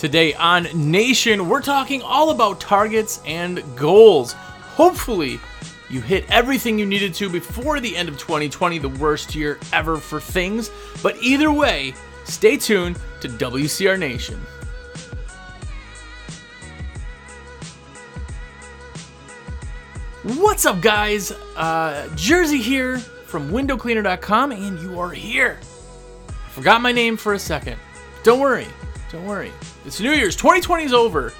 Today on Nation, we're talking all about targets and goals. Hopefully, you hit everything you needed to before the end of 2020, the worst year ever for things. But either way, stay tuned to WCR Nation. What's up, guys? Uh, Jersey here from windowcleaner.com, and you are here. I forgot my name for a second. Don't worry, don't worry. It's New Year's. 2020 is over.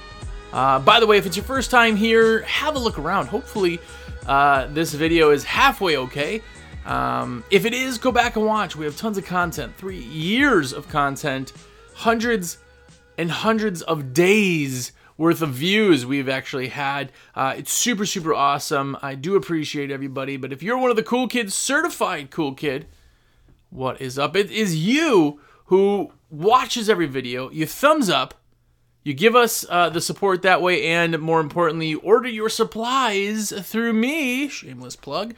Uh, by the way, if it's your first time here, have a look around. Hopefully, uh, this video is halfway okay. Um, if it is, go back and watch. We have tons of content. Three years of content, hundreds and hundreds of days worth of views we've actually had. Uh, it's super, super awesome. I do appreciate everybody. But if you're one of the cool kids, certified cool kid, what is up? It is you who watches every video. You thumbs up. You give us uh, the support that way, and more importantly, you order your supplies through me. Shameless plug.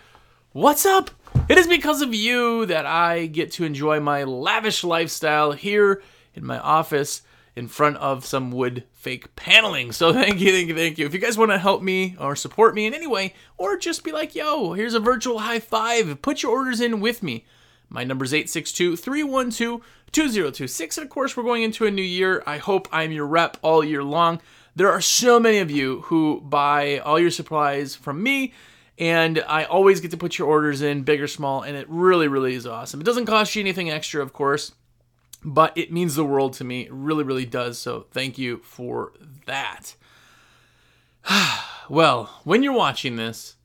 What's up? It is because of you that I get to enjoy my lavish lifestyle here in my office in front of some wood fake paneling. So thank you, thank you, thank you. If you guys want to help me or support me in any way, or just be like, yo, here's a virtual high five, put your orders in with me. My number is 862 312 2026. And of course, we're going into a new year. I hope I'm your rep all year long. There are so many of you who buy all your supplies from me, and I always get to put your orders in, big or small, and it really, really is awesome. It doesn't cost you anything extra, of course but it means the world to me. It really, really does. So thank you for that. well, when you're watching this,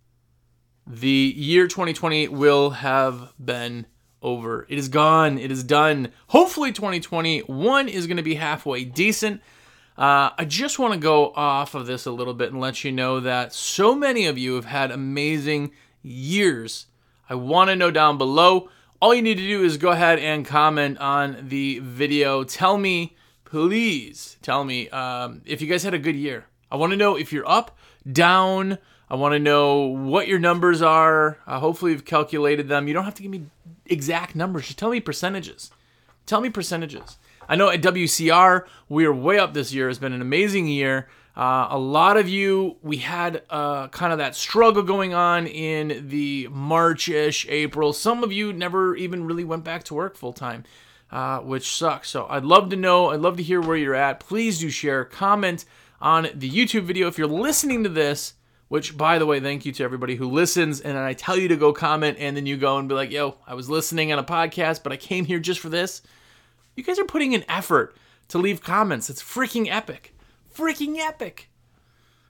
the year 2020 will have been over. It is gone. It is done. Hopefully, 2021 is going to be halfway decent. Uh, I just want to go off of this a little bit and let you know that so many of you have had amazing years. I want to know down below all you need to do is go ahead and comment on the video. Tell me, please, tell me um, if you guys had a good year. I want to know if you're up, down. I want to know what your numbers are. Uh, hopefully, you've calculated them. You don't have to give me exact numbers. Just tell me percentages. Tell me percentages. I know at WCR, we are way up this year. It's been an amazing year. Uh, a lot of you, we had uh, kind of that struggle going on in the March ish, April. Some of you never even really went back to work full time, uh, which sucks. So I'd love to know, I'd love to hear where you're at. Please do share, comment on the YouTube video. If you're listening to this, which by the way, thank you to everybody who listens. And I tell you to go comment, and then you go and be like, yo, I was listening on a podcast, but I came here just for this. You guys are putting in effort to leave comments. It's freaking epic freaking epic.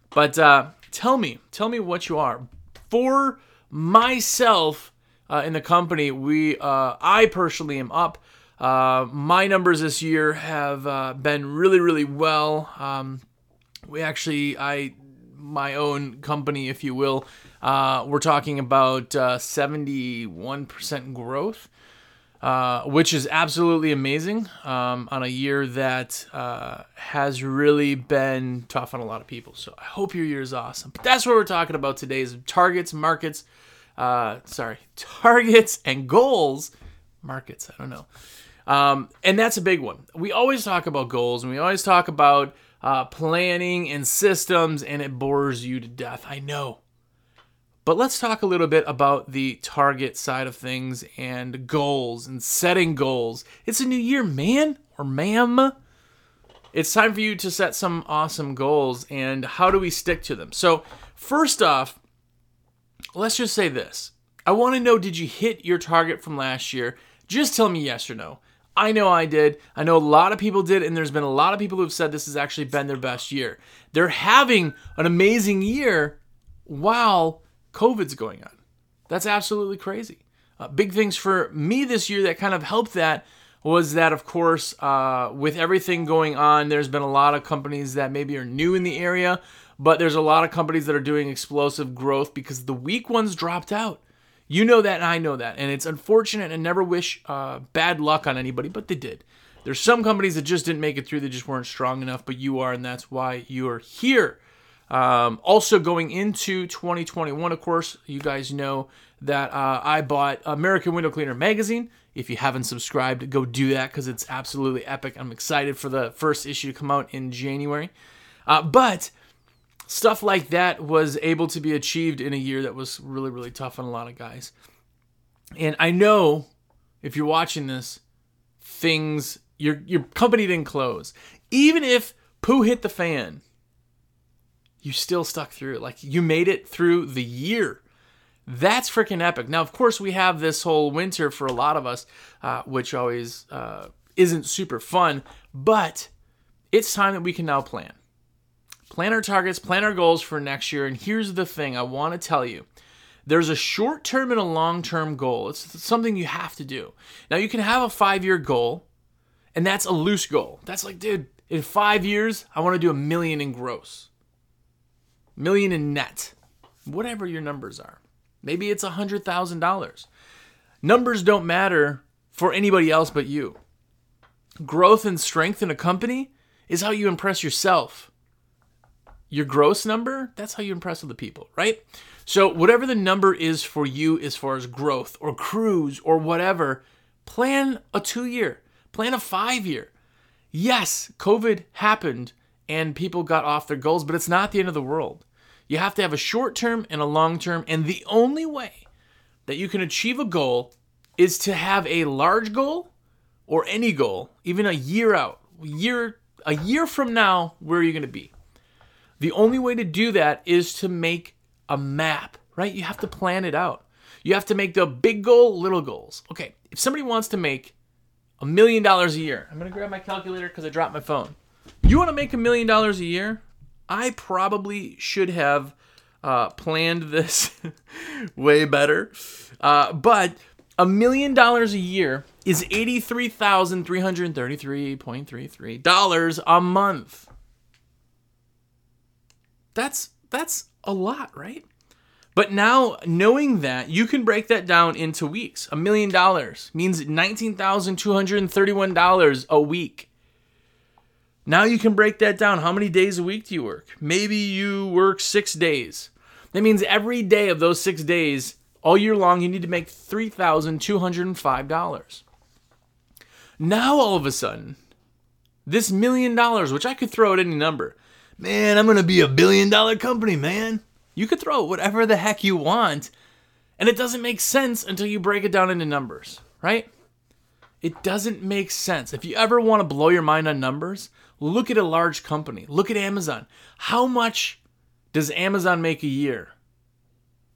But uh, tell me, tell me what you are. For myself uh, in the company, we, uh, I personally am up. Uh, my numbers this year have uh, been really, really well. Um, we actually, I, my own company, if you will, uh, we're talking about 71% growth. Uh, which is absolutely amazing um, on a year that uh, has really been tough on a lot of people. So I hope your year is awesome. But that's what we're talking about today is targets, markets, uh, sorry, targets and goals. Markets, I don't know. Um, and that's a big one. We always talk about goals and we always talk about uh, planning and systems, and it bores you to death. I know. But let's talk a little bit about the target side of things and goals and setting goals. It's a new year, man or ma'am. It's time for you to set some awesome goals and how do we stick to them? So, first off, let's just say this. I want to know did you hit your target from last year? Just tell me yes or no. I know I did. I know a lot of people did, and there's been a lot of people who've said this has actually been their best year. They're having an amazing year while COVID's going on. That's absolutely crazy. Uh, big things for me this year that kind of helped that was that, of course, uh, with everything going on, there's been a lot of companies that maybe are new in the area, but there's a lot of companies that are doing explosive growth because the weak ones dropped out. You know that, and I know that. And it's unfortunate and never wish uh, bad luck on anybody, but they did. There's some companies that just didn't make it through, they just weren't strong enough, but you are, and that's why you are here. Um, also, going into 2021, of course, you guys know that uh, I bought American Window Cleaner magazine. If you haven't subscribed, go do that because it's absolutely epic. I'm excited for the first issue to come out in January. Uh, but stuff like that was able to be achieved in a year that was really, really tough on a lot of guys. And I know if you're watching this, things your your company didn't close. Even if poo hit the fan, you still stuck through. It. Like you made it through the year. That's freaking epic. Now, of course, we have this whole winter for a lot of us, uh, which always uh, isn't super fun, but it's time that we can now plan. Plan our targets, plan our goals for next year. And here's the thing I want to tell you there's a short term and a long term goal. It's something you have to do. Now, you can have a five year goal, and that's a loose goal. That's like, dude, in five years, I want to do a million in gross, million in net, whatever your numbers are. Maybe it's a $100,000. Numbers don't matter for anybody else but you. Growth and strength in a company is how you impress yourself. Your gross number, that's how you impress other people, right? So, whatever the number is for you as far as growth or cruise or whatever, plan a two year, plan a five year. Yes, COVID happened and people got off their goals, but it's not the end of the world. You have to have a short term and a long term, and the only way that you can achieve a goal is to have a large goal or any goal, even a year out. Year a year from now, where are you going to be? The only way to do that is to make a map, right? You have to plan it out. You have to make the big goal, little goals. Okay, if somebody wants to make a million dollars a year, I'm to grab my calculator because I dropped my phone. You want to make a million dollars a year? I probably should have uh, planned this way better. Uh, but a million dollars a year is $83,333.33 a month. That's that's a lot, right? But now knowing that, you can break that down into weeks. A million dollars means $19,231 a week. Now you can break that down. How many days a week do you work? Maybe you work six days. That means every day of those six days, all year long, you need to make $3,205. Now all of a sudden, this million dollars, which I could throw at any number, man, I'm going to be a billion dollar company, man. You could throw whatever the heck you want, and it doesn't make sense until you break it down into numbers, right? It doesn't make sense. If you ever want to blow your mind on numbers, Look at a large company. Look at Amazon. How much does Amazon make a year?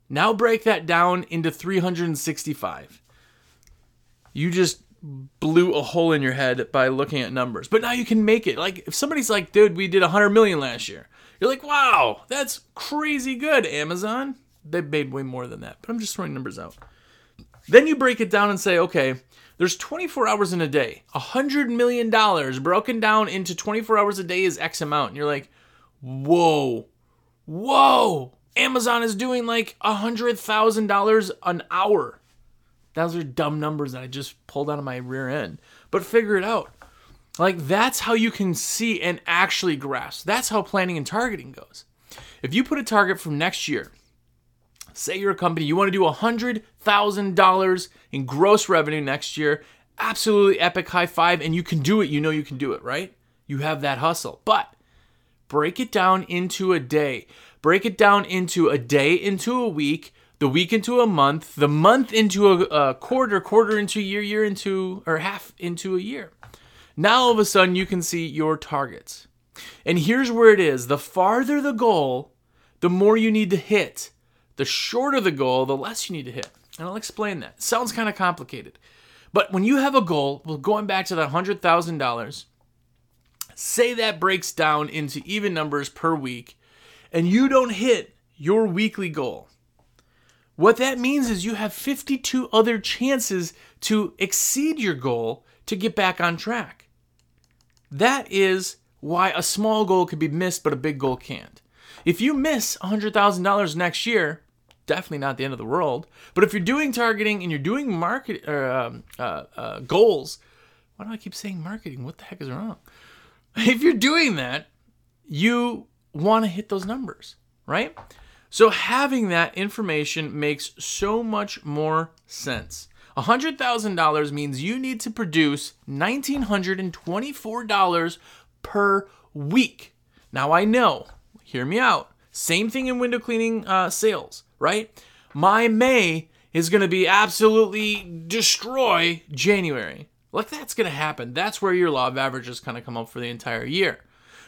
Now break that down into 365. You just blew a hole in your head by looking at numbers. But now you can make it. Like if somebody's like, "Dude, we did 100 million last year." You're like, "Wow, that's crazy good, Amazon." They made way more than that. But I'm just throwing numbers out. Then you break it down and say, "Okay, there's 24 hours in a day. $100 million broken down into 24 hours a day is X amount. And you're like, whoa, whoa. Amazon is doing like $100,000 an hour. Those are dumb numbers that I just pulled out of my rear end. But figure it out. Like, that's how you can see and actually grasp. That's how planning and targeting goes. If you put a target from next year, Say you're a company, you want to do $100,000 in gross revenue next year. Absolutely epic high five, and you can do it. You know you can do it, right? You have that hustle. But break it down into a day. Break it down into a day into a week, the week into a month, the month into a, a quarter, quarter into a year, year into, or half into a year. Now all of a sudden you can see your targets. And here's where it is the farther the goal, the more you need to hit the shorter the goal, the less you need to hit. And I'll explain that. Sounds kind of complicated. But when you have a goal, well, going back to that $100,000, say that breaks down into even numbers per week, and you don't hit your weekly goal. What that means is you have 52 other chances to exceed your goal to get back on track. That is why a small goal could be missed, but a big goal can't. If you miss $100,000 next year, definitely not the end of the world. But if you're doing targeting and you're doing market um, uh, uh, goals, why do I keep saying marketing? What the heck is wrong? If you're doing that, you want to hit those numbers, right? So having that information makes so much more sense. $100,000 means you need to produce $1,924 per week. Now, I know, hear me out. Same thing in window cleaning uh, sales, right? My May is going to be absolutely destroy January. Like that's going to happen. That's where your law of averages kind of come up for the entire year.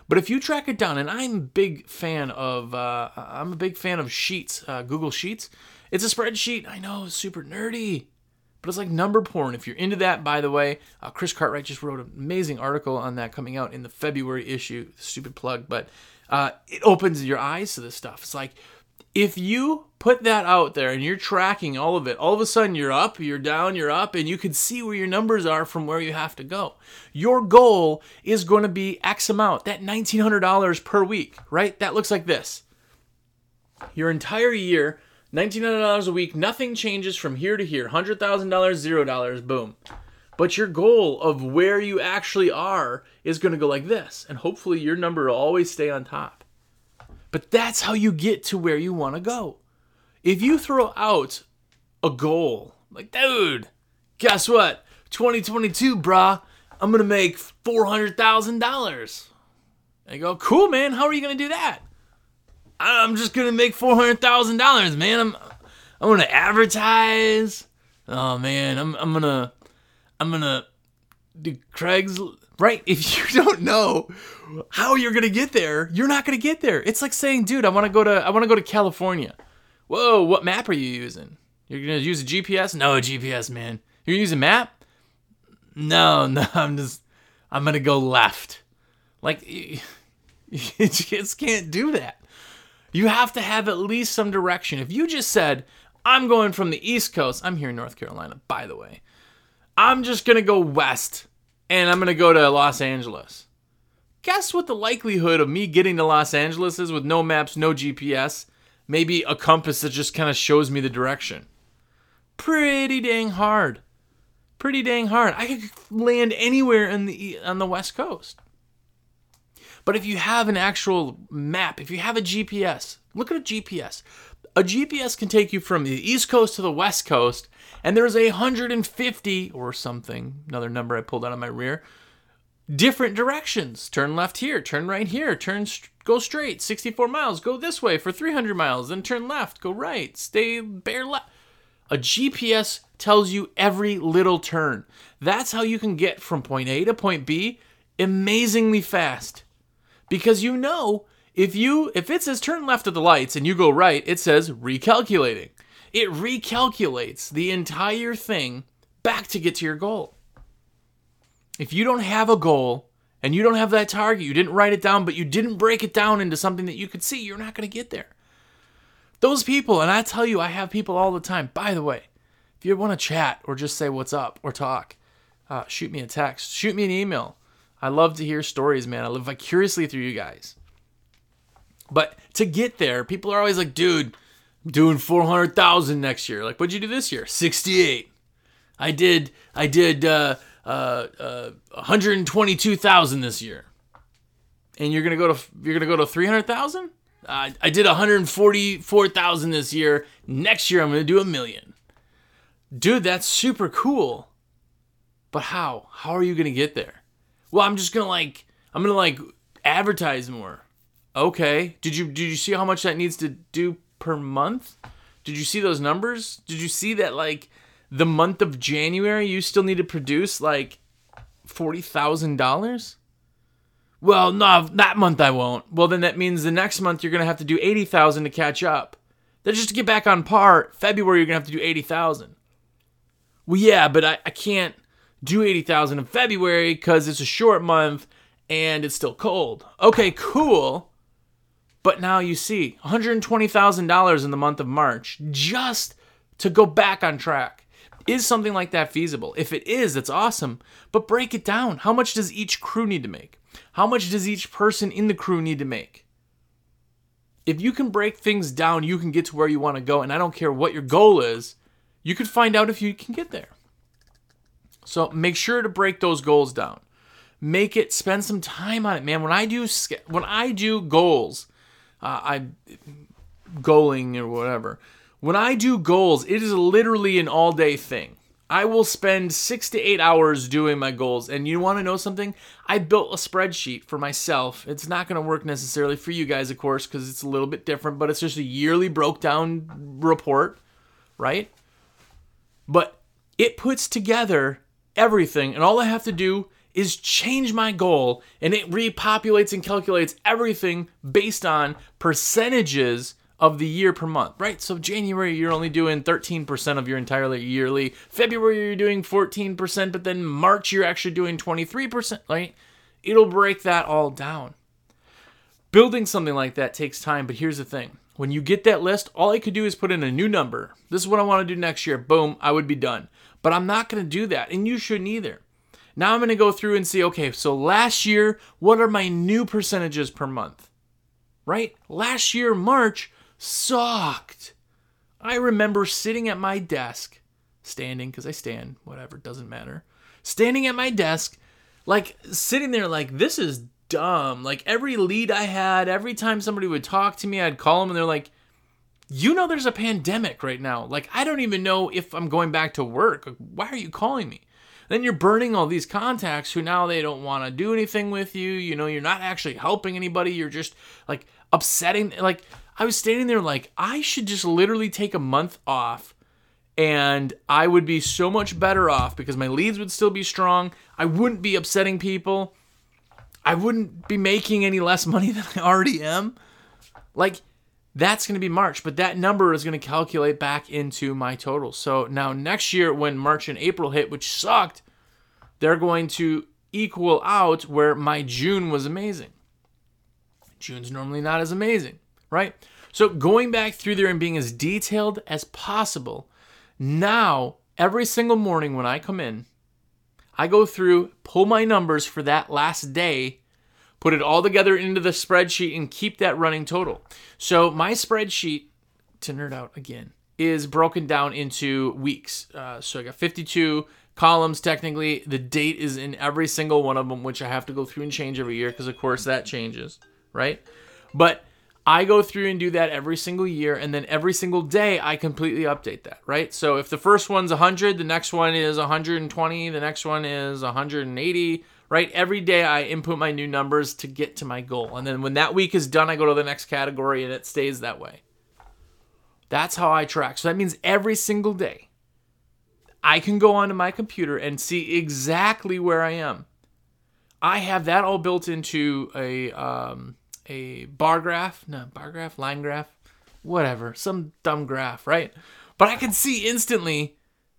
But if you track it down, and I'm a big fan of, uh, I'm a big fan of Sheets, uh, Google Sheets. It's a spreadsheet. I know, super nerdy, but it's like number porn. If you're into that, by the way, uh, Chris Cartwright just wrote an amazing article on that coming out in the February issue. Stupid plug, but uh, it opens your eyes to this stuff. It's like if you put that out there and you're tracking all of it, all of a sudden you're up, you're down, you're up, and you can see where your numbers are from where you have to go. Your goal is going to be X amount, that $1,900 per week, right? That looks like this. Your entire year, $1,900 a week, nothing changes from here to here. $100,000, $0, boom. But your goal of where you actually are is going to go like this. And hopefully your number will always stay on top. But that's how you get to where you want to go. If you throw out a goal, like, dude, guess what? 2022, brah, I'm going to make $400,000. I go, cool, man. How are you going to do that? I'm just going to make $400,000, man. I'm, I'm going to advertise. Oh, man. I'm, I'm going to, I'm going to do Craig's, right? If you don't know how you're gonna get there, you're not gonna get there. It's like saying, dude, I wanna go to I wanna go to California. Whoa, what map are you using? You're gonna use a GPS? No, a GPS, man. You're using a map? No, no, I'm just I'm gonna go left. Like you, you just can't do that. You have to have at least some direction. If you just said, I'm going from the East Coast, I'm here in North Carolina, by the way. I'm just gonna go west and I'm gonna go to Los Angeles guess what the likelihood of me getting to Los Angeles is with no maps, no GPS? Maybe a compass that just kind of shows me the direction. Pretty dang hard. Pretty dang hard. I could land anywhere in the on the West Coast. But if you have an actual map, if you have a GPS, look at a GPS. A GPS can take you from the East Coast to the West Coast, and there's a 150 or something, another number I pulled out of my rear, different directions. Turn left here, turn right here, turn go straight, 64 miles, go this way for 300 miles, then turn left, go right, stay bear left. A GPS tells you every little turn. That's how you can get from point A to point B amazingly fast. Because you know, if you if it says turn left at the lights and you go right, it says recalculating. It recalculates the entire thing back to get to your goal if you don't have a goal and you don't have that target, you didn't write it down, but you didn't break it down into something that you could see, you're not going to get there. Those people, and I tell you, I have people all the time. By the way, if you want to chat or just say what's up or talk, uh, shoot me a text, shoot me an email. I love to hear stories, man. I live vicariously through you guys. But to get there, people are always like, dude, Doing 400,000 next year. Like, what'd you do this year? 68. I did, I did, uh, uh, uh, 122,000 this year, and you're gonna go to you're gonna go to 300,000. Uh, I did 144,000 this year. Next year I'm gonna do a million. Dude, that's super cool. But how? How are you gonna get there? Well, I'm just gonna like I'm gonna like advertise more. Okay. Did you did you see how much that needs to do per month? Did you see those numbers? Did you see that like the month of January, you still need to produce like $40,000? Well, no, that month I won't. Well, then that means the next month you're to have to do 80,000 to catch up. Then just to get back on par, February you're to have to do 80,000. Well, yeah, but I, I can't do 80,000 in February because it's a short month and it's still cold. Okay, cool. But now you see $120,000 in the month of March just to go back on track. Is something like that feasible? If it is, it's awesome. But break it down. How much does each crew need to make? How much does each person in the crew need to make? If you can break things down, you can get to where you want to go. And I don't care what your goal is, you can find out if you can get there. So make sure to break those goals down. Make it spend some time on it, man. When I do when I do goals, uh, I goaling or whatever. When I do goals, it is literally an all day thing. I will spend six to eight hours doing my goals. And you want to know something? I built a spreadsheet for myself. It's not going to work necessarily for you guys, of course, because it's a little bit different, but it's just a yearly broke down report, right? But it puts together everything, and all I have to do is change my goal, and it repopulates and calculates everything based on percentages of the year per month, right? So January you're only doing 13% of your entire yearly. February you're doing 14%, but then March you're actually doing 23%, right? It'll break that all down. Building something like that takes time, but here's the thing. When you get that list, all I could do is put in a new number. This is what I want to do next year. Boom, I would be done. But I'm not going to do that, and you shouldn't either. Now I'm going to go through and see okay, so last year, what are my new percentages per month? Right? Last year, March, sucked. I remember sitting at my desk, standing, because I stand, whatever, doesn't matter. Standing at my desk, like sitting there, like, this is dumb. Like, every lead I had, every time somebody would talk to me, I'd call them and they're like, you know, there's a pandemic right now. Like, I don't even know if I'm going back to work. Why are you calling me? Then you're burning all these contacts who now they don't want to do anything with you. You know, you're not actually helping anybody. You're just like upsetting. Like, I was standing there like, I should just literally take a month off and I would be so much better off because my leads would still be strong. I wouldn't be upsetting people. I wouldn't be making any less money than I already am. Like, that's going to be March, but that number is going to calculate back into my total. So now next year, when March and April hit, which sucked, they're going to equal out where my June was amazing. June's normally not as amazing right? So going back through there and being as detailed as possible. Now, every single morning when I come in, I go through, pull my numbers for that last day, put it all together into the spreadsheet, and keep that running total. So my spreadsheet, to nerd out again, is broken down into weeks. Uh, so I got 52 columns technically. The date is in every single one of them, which I have to go through and change every year because, of course, that changes, right? But I go through and do that every single year, and then every single day I completely update that, right? So if the first one's 100, the next one is 120, the next one is 180, right? Every day I input my new numbers to get to my goal. And then when that week is done, I go to the next category and it stays that way. That's how I track. So that means every single day I can go onto my computer and see exactly where I am. I have that all built into a. Um, a bar graph, no, bar graph, line graph, whatever, some dumb graph, right? But I can see instantly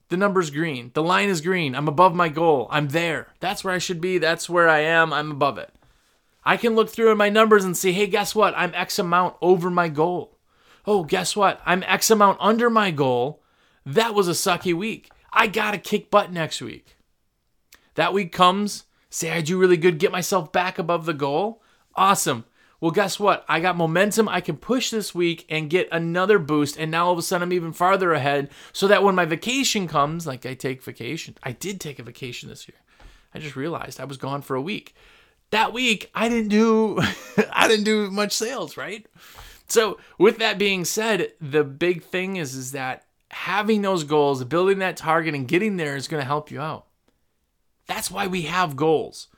the number's green. The line is green. I'm above my goal. I'm there. That's where I should be. That's where I am. I'm above it. I can look through in my numbers and see, hey, guess what? I'm X amount over my goal. Oh, guess what? I'm X amount under my goal. That was a sucky week. I got to kick butt next week. That week comes, say I do really good, get myself back above the goal. Awesome. Well, guess what? I got momentum I can push this week and get another boost. And now all of a sudden I'm even farther ahead so that when my vacation comes, like I take vacation, I did take a vacation this year. I just realized I was gone for a week. That week I didn't do I didn't do much sales, right? So, with that being said, the big thing is is that having those goals, building that target and getting there is going to help you out. That's why we have goals.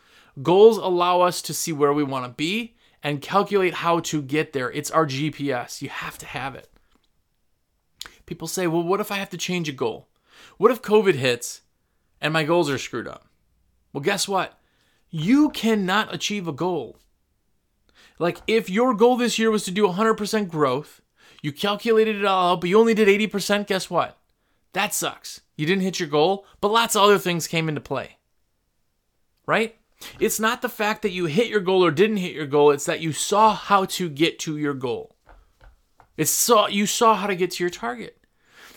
Goals allow us to see where we want to be and calculate how to get there. It's our GPS. You have to have it. People say, well, what if I have to change a goal? What if COVID hits and my goals are screwed up? Well, guess what? You cannot achieve a goal. Like, if your goal this year was to do 100% growth, you calculated it all out, but you only did 80%, guess what? That sucks. You didn't hit your goal, but lots of other things came into play. Right? It's not the fact that you hit your goal or didn't hit your goal, it's that you saw how to get to your goal. It's saw you saw how to get to your target.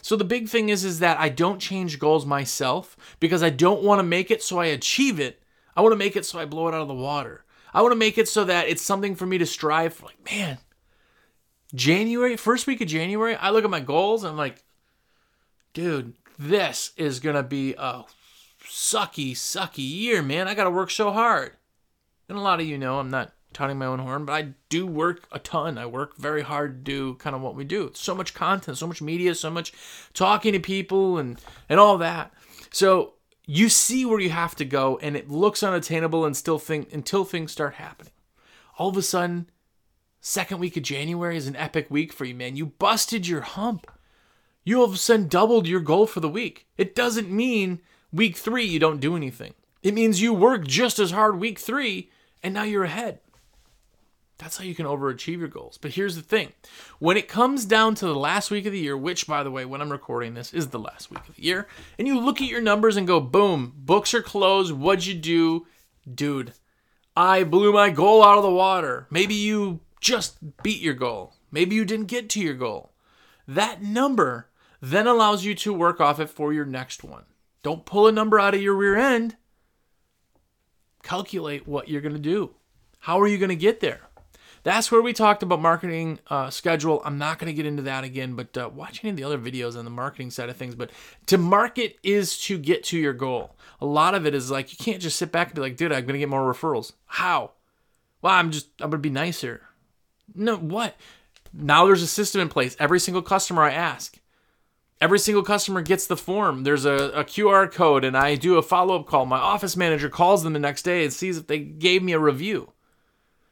So the big thing is is that I don't change goals myself because I don't want to make it so I achieve it. I want to make it so I blow it out of the water. I want to make it so that it's something for me to strive for. Like, man, January, first week of January, I look at my goals and I'm like, dude, this is going to be a sucky, sucky year, man. I got to work so hard. And a lot of you know I'm not touting my own horn, but I do work a ton. I work very hard to do kind of what we do. So much content, so much media, so much talking to people and and all that. So you see where you have to go, and it looks unattainable and still think until things start happening. All of a sudden, second week of January is an epic week for you, man. You busted your hump. You all of a sudden doubled your goal for the week. It doesn't mean week three you don't do anything. It means you work just as hard week three, and now you're ahead. That's how you can overachieve your goals. But here's the thing when it comes down to the last week of the year, which, by the way, when I'm recording this, is the last week of the year, and you look at your numbers and go, boom, books are closed. What'd you do? Dude, I blew my goal out of the water. Maybe you just beat your goal. Maybe you didn't get to your goal. That number then allows you to work off it for your next one. Don't pull a number out of your rear end. Calculate what you're going to do. How are you going to get there? That's where we talked about marketing uh, schedule. I'm not going to get into that again, but uh, watch any of the other videos on the marketing side of things. But to market is to get to your goal. A lot of it is like you can't just sit back and be like, dude, I'm going to get more referrals. How? Well, I'm just, I'm going to be nicer. No, what? Now there's a system in place. Every single customer I ask, every single customer gets the form. There's a, a QR code, and I do a follow up call. My office manager calls them the next day and sees if they gave me a review.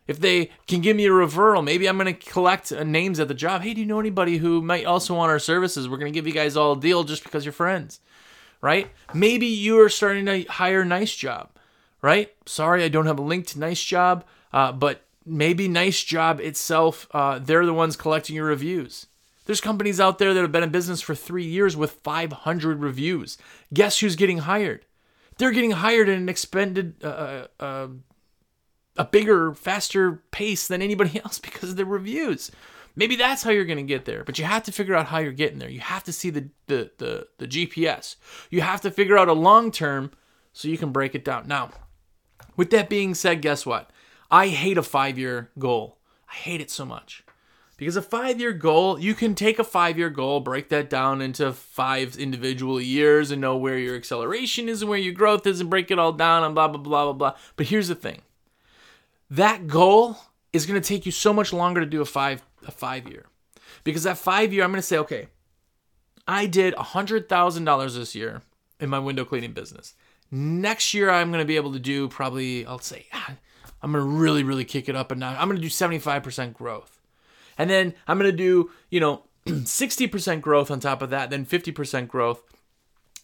If they can give me a referral, maybe I'm going to collect uh, names at the job. Hey, do you know anybody who might also want our services? We're going to give you guys all a deal just because you're friends, right? Maybe you are starting to hire NiceJob, right? Sorry, I don't have a link to NiceJob, uh, but maybe NiceJob itself, uh, they're the ones collecting your reviews. There's companies out there that have been in business for three years with 500 reviews. Guess who's getting hired? They're getting hired at an expended uh, uh, uh a bigger, faster pace than anybody else because of the reviews. Maybe that's how you're going to get there, but you have to figure out how you're getting there. You have to see the the the, the GPS. You have to figure out a long term so you can break it down. Now, with that being said, guess what? I hate a 5-year goal. I hate it so much. Because a 5-year goal, you can take a 5-year goal, break that down into 5 individual years and know where your acceleration is and where your growth is and break it all down and blah blah blah blah blah. But here's the thing. That goal is going to take you so much longer to do a five a five year because that five year i'm going to say okay i did a hundred thousand dollars this year in my window cleaning business. Next year i'm going to be able to do probably i'll say ah, i'm going to really really kick it up and i'm going to do 75% growth and then i'm going to do you know 60% growth on top of that then 50% growth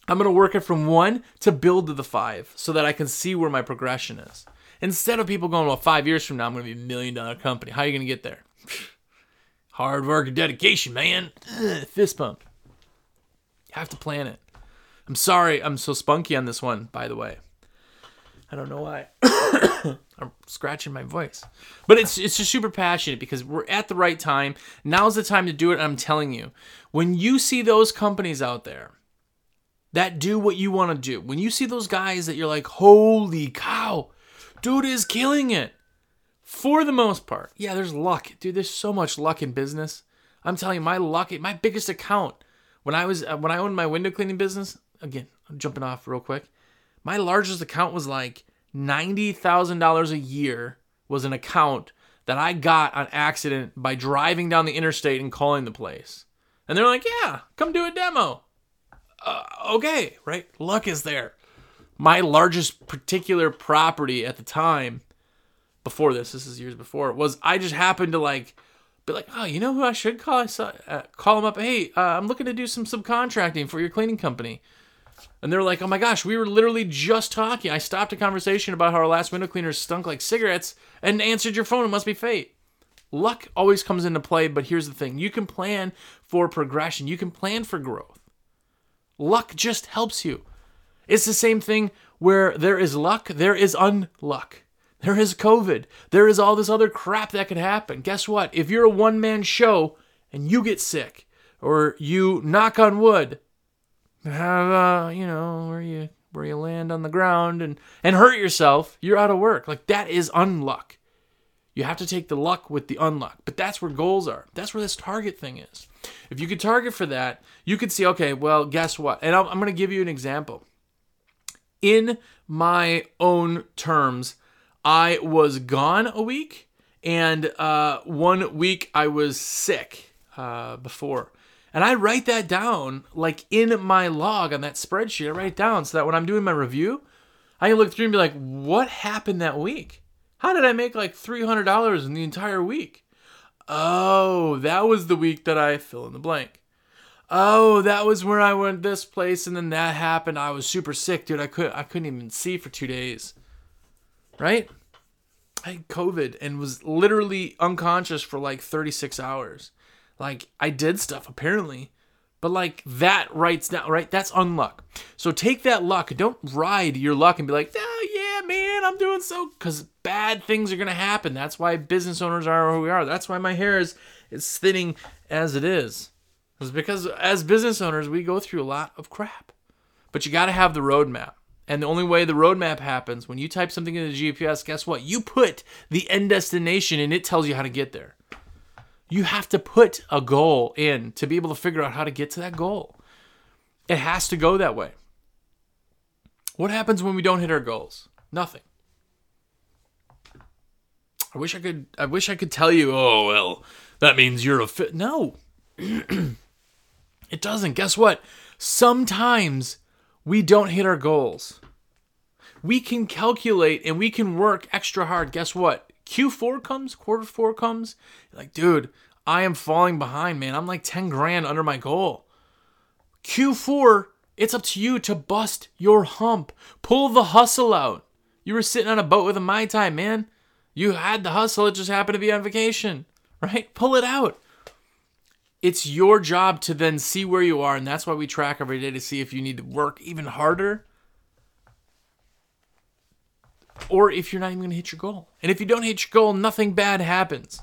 i'm going to work it from one to build to the five so that i can see where my progression is Instead of people going, well, five years from now, I'm going to be a million dollar company. How are you going to get there? Hard work and dedication, man. Ugh, fist pump. You have to plan it. I'm sorry I'm so spunky on this one, by the way. I don't know why. I'm scratching my voice. But it's it's just super passionate because we're at the right time. Now's the time to do it. I'm telling you. When you see those companies out there that do what you want to do, when you see those guys that you're like, holy cow, Dude is killing it. For the most part. Yeah, there's luck. Dude, there's so much luck in business. I'm telling you, my luck, my biggest account when I was uh, when I owned my window cleaning business, again, I'm jumping off real quick. My largest account was like $90,000 a year was an account that I got on accident by driving down the interstate and calling the place. And they're like, "Yeah, come do a demo." Uh, okay, right? Luck is there my largest particular property at the time before this this is years before was i just happened to like be like oh you know who i should call i saw, uh, call him up hey uh, i'm looking to do some subcontracting for your cleaning company and they're like oh my gosh we were literally just talking i stopped a conversation about how our last window cleaners stunk like cigarettes and answered your phone it must be fate luck always comes into play but here's the thing you can plan for progression you can plan for growth luck just helps you it's the same thing where there is luck, there is unluck. There is COVID. There is all this other crap that could happen. Guess what? If you're a one man show and you get sick, or you knock on wood, have uh, you know, where you where you land on the ground and and hurt yourself, you're out of work. Like that is unluck. You have to take the luck with the unluck. But that's where goals are. That's where this target thing is. If you could target for that, you could see, okay, well, guess what? And I'm, I'm going to give you an example in my own terms, I was gone a week, and uh, one week I was sick uh, before. And I write that down like in my log on that spreadsheet. I write it down so that when I'm doing my review, I can look through and be like, what happened that week? How did I make like $300 in the entire week? Oh, that was the week that I fill in the blank. Oh, that was where I went this place and then that happened. I was super sick, dude. I could I couldn't even see for 2 days. Right? I had COVID and was literally unconscious for like 36 hours. Like I did stuff apparently, but like that writes down right. That's unluck. So take that luck. Don't ride your luck and be like, oh yeah, man, I'm doing so. Because bad things are gonna happen. That's why business owners are who we are. That's why my hair is is thinning as it is. It's because as business owners we go through a lot of crap. But you got to have the roadmap. And the only way the roadmap happens when you type something into the GPS, guess what? You put the end destination and it tells you how to get there. You have to put a goal in to be able to figure out how to get to that goal. It has to go that way. What happens when we don't hit our goals? Nothing. I wish I could I wish I could tell you, "Oh, well, that means you're a fit." No. it doesn't. Guess what? Sometimes we don't hit our goals. We can calculate and we can work extra hard. Guess what? Q4 comes, quarter four comes. like, dude, I am falling behind, man. I'm like 10 grand under my goal. Q4, it's up to you to bust your hump. Pull the hustle out. You were sitting on a boat with a Mai Tai, man. You had the hustle, it just happened to be on vacation, right? Pull it out. It's your job to then see where you are, and that's why we track every day to see if you need to work even harder or if you're not even going to hit your goal. And if you don't hit your goal, nothing bad happens.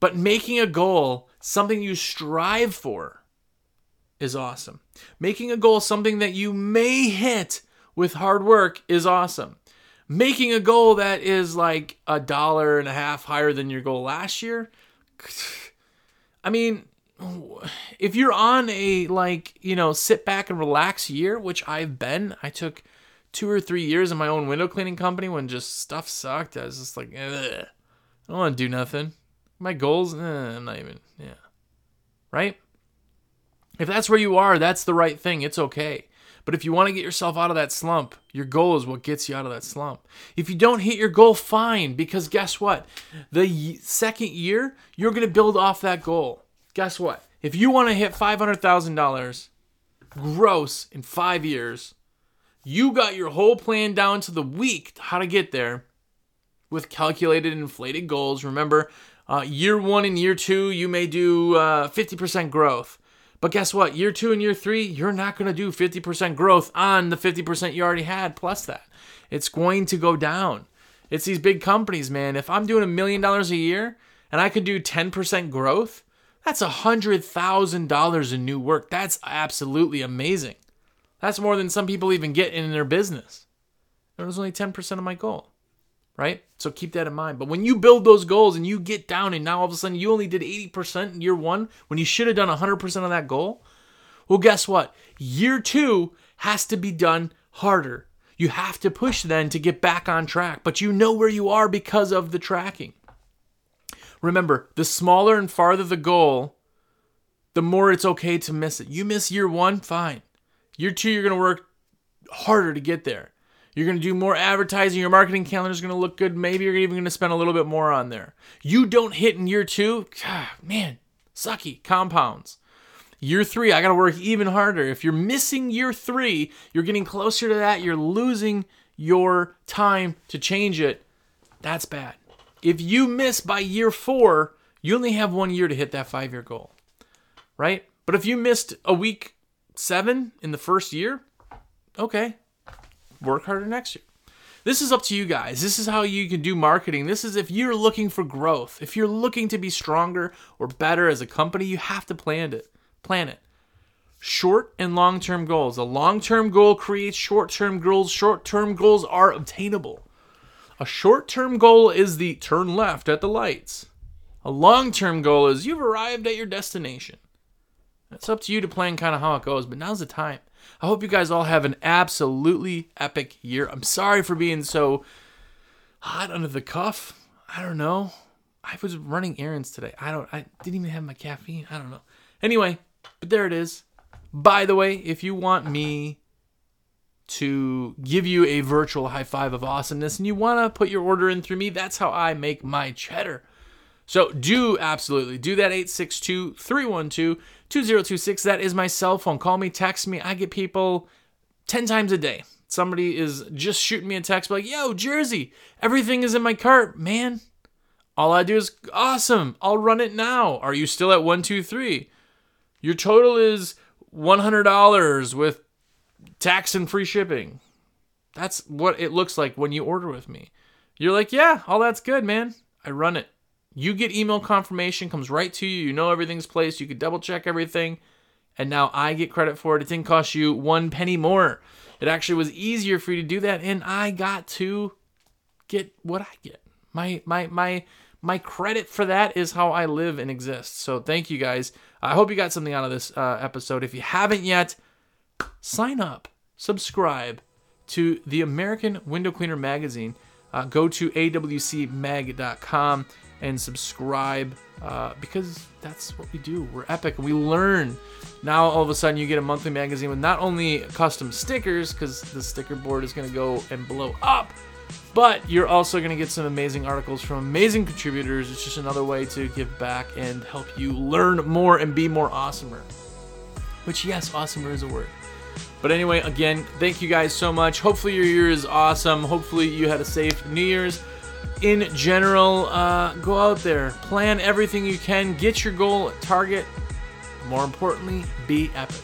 But making a goal something you strive for is awesome. Making a goal something that you may hit with hard work is awesome. Making a goal that is like a dollar and a half higher than your goal last year, I mean, if you're on a like, you know, sit back and relax year, which I've been, I took two or three years in my own window cleaning company when just stuff sucked. I was just like, Ugh, I don't want to do nothing. My goals, eh, I'm not even, yeah. Right? If that's where you are, that's the right thing. It's okay. But if you want to get yourself out of that slump, your goal is what gets you out of that slump. If you don't hit your goal, fine, because guess what? The second year, you're going to build off that goal. Guess what? If you want to hit $500,000 gross in five years, you got your whole plan down to the week how to get there with calculated inflated goals. Remember, uh, year one and year two, you may do uh, 50% growth. But guess what? Year two and year three, you're not going to do 50% growth on the 50% you already had plus that. It's going to go down. It's these big companies, man. If I'm doing a million dollars a year and I could do 10% growth, that's a $100,000 in new work. That's absolutely amazing. That's more than some people even get in their business. It was only 10% of my goal right? So keep that in mind. But when you build those goals and you get down and now all of a sudden you only did 80% in year one when you should have done 100% of that goal, well, guess what? Year two has to be done harder. You have to push then to get back on track, but you know where you are because of the tracking. Remember, the smaller and farther the goal, the more it's okay to miss it. You miss year one, fine. Year two, you're going to work harder to get there. You're going to do more advertising. Your marketing calendar is going to look good. Maybe you're even going to spend a little bit more on there. You don't hit in year two, God, man, sucky compounds. Year three, I got to work even harder. If you're missing year three, you're getting closer to that. You're losing your time to change it. That's bad. If you miss by year four, you only have one year to hit that five year goal, right? But if you missed a week seven in the first year, okay, work harder next year. This is up to you guys. This is how you can do marketing. This is if you're looking for growth. If you're looking to be stronger or better as a company, you have to plan it. Plan it. Short and long-term goals. A long-term goal creates short-term goals. Short-term goals are obtainable. A short-term goal is the turn left at the lights. A long-term goal is you've arrived at your destination. It's up to you to plan kind of how it goes, but now's the time. I hope you guys all have an absolutely epic year. I'm sorry for being so hot under the cuff. I don't know. I was running errands today. I don't I didn't even have my caffeine. I don't know. Anyway, but there it is. By the way, if you want me to give you a virtual high five of awesomeness and you want to put your order in through me, that's how I make my cheddar. So do absolutely do that 862 312 2026. That is my cell phone. Call me, text me. I get people 10 times a day. Somebody is just shooting me a text like, yo, Jersey, everything is in my cart. Man, all I do is awesome. I'll run it now. Are you still at 123? Your total is $100 with tax and free shipping. That's what it looks like when you order with me. You're like, yeah, all that's good, man. I run it. You get email confirmation, comes right to you. You know everything's placed. You can double check everything. And now I get credit for it. It didn't cost you one penny more. It actually was easier for you to do that. And I got to get what I get. My my my my credit for that is how I live and exist. So thank you guys. I hope you got something out of this uh, episode. If you haven't yet, sign up, subscribe to the American Window Cleaner magazine. Uh, go to awcmag.com and subscribe uh, because that's what we do. We're epic. We learn. Now all of a sudden you get a monthly magazine with not only custom stickers because the sticker board is going to go and blow up, but you're also going to get some amazing articles from amazing contributors. It's just another way to give back and help you learn more and be more awesomer. Which yes, awesomer is a word. But anyway, again, thank you guys so much. Hopefully your year is awesome. Hopefully you had a safe New Year's in general, uh, go out there, plan everything you can, get your goal, target. More importantly, be epic.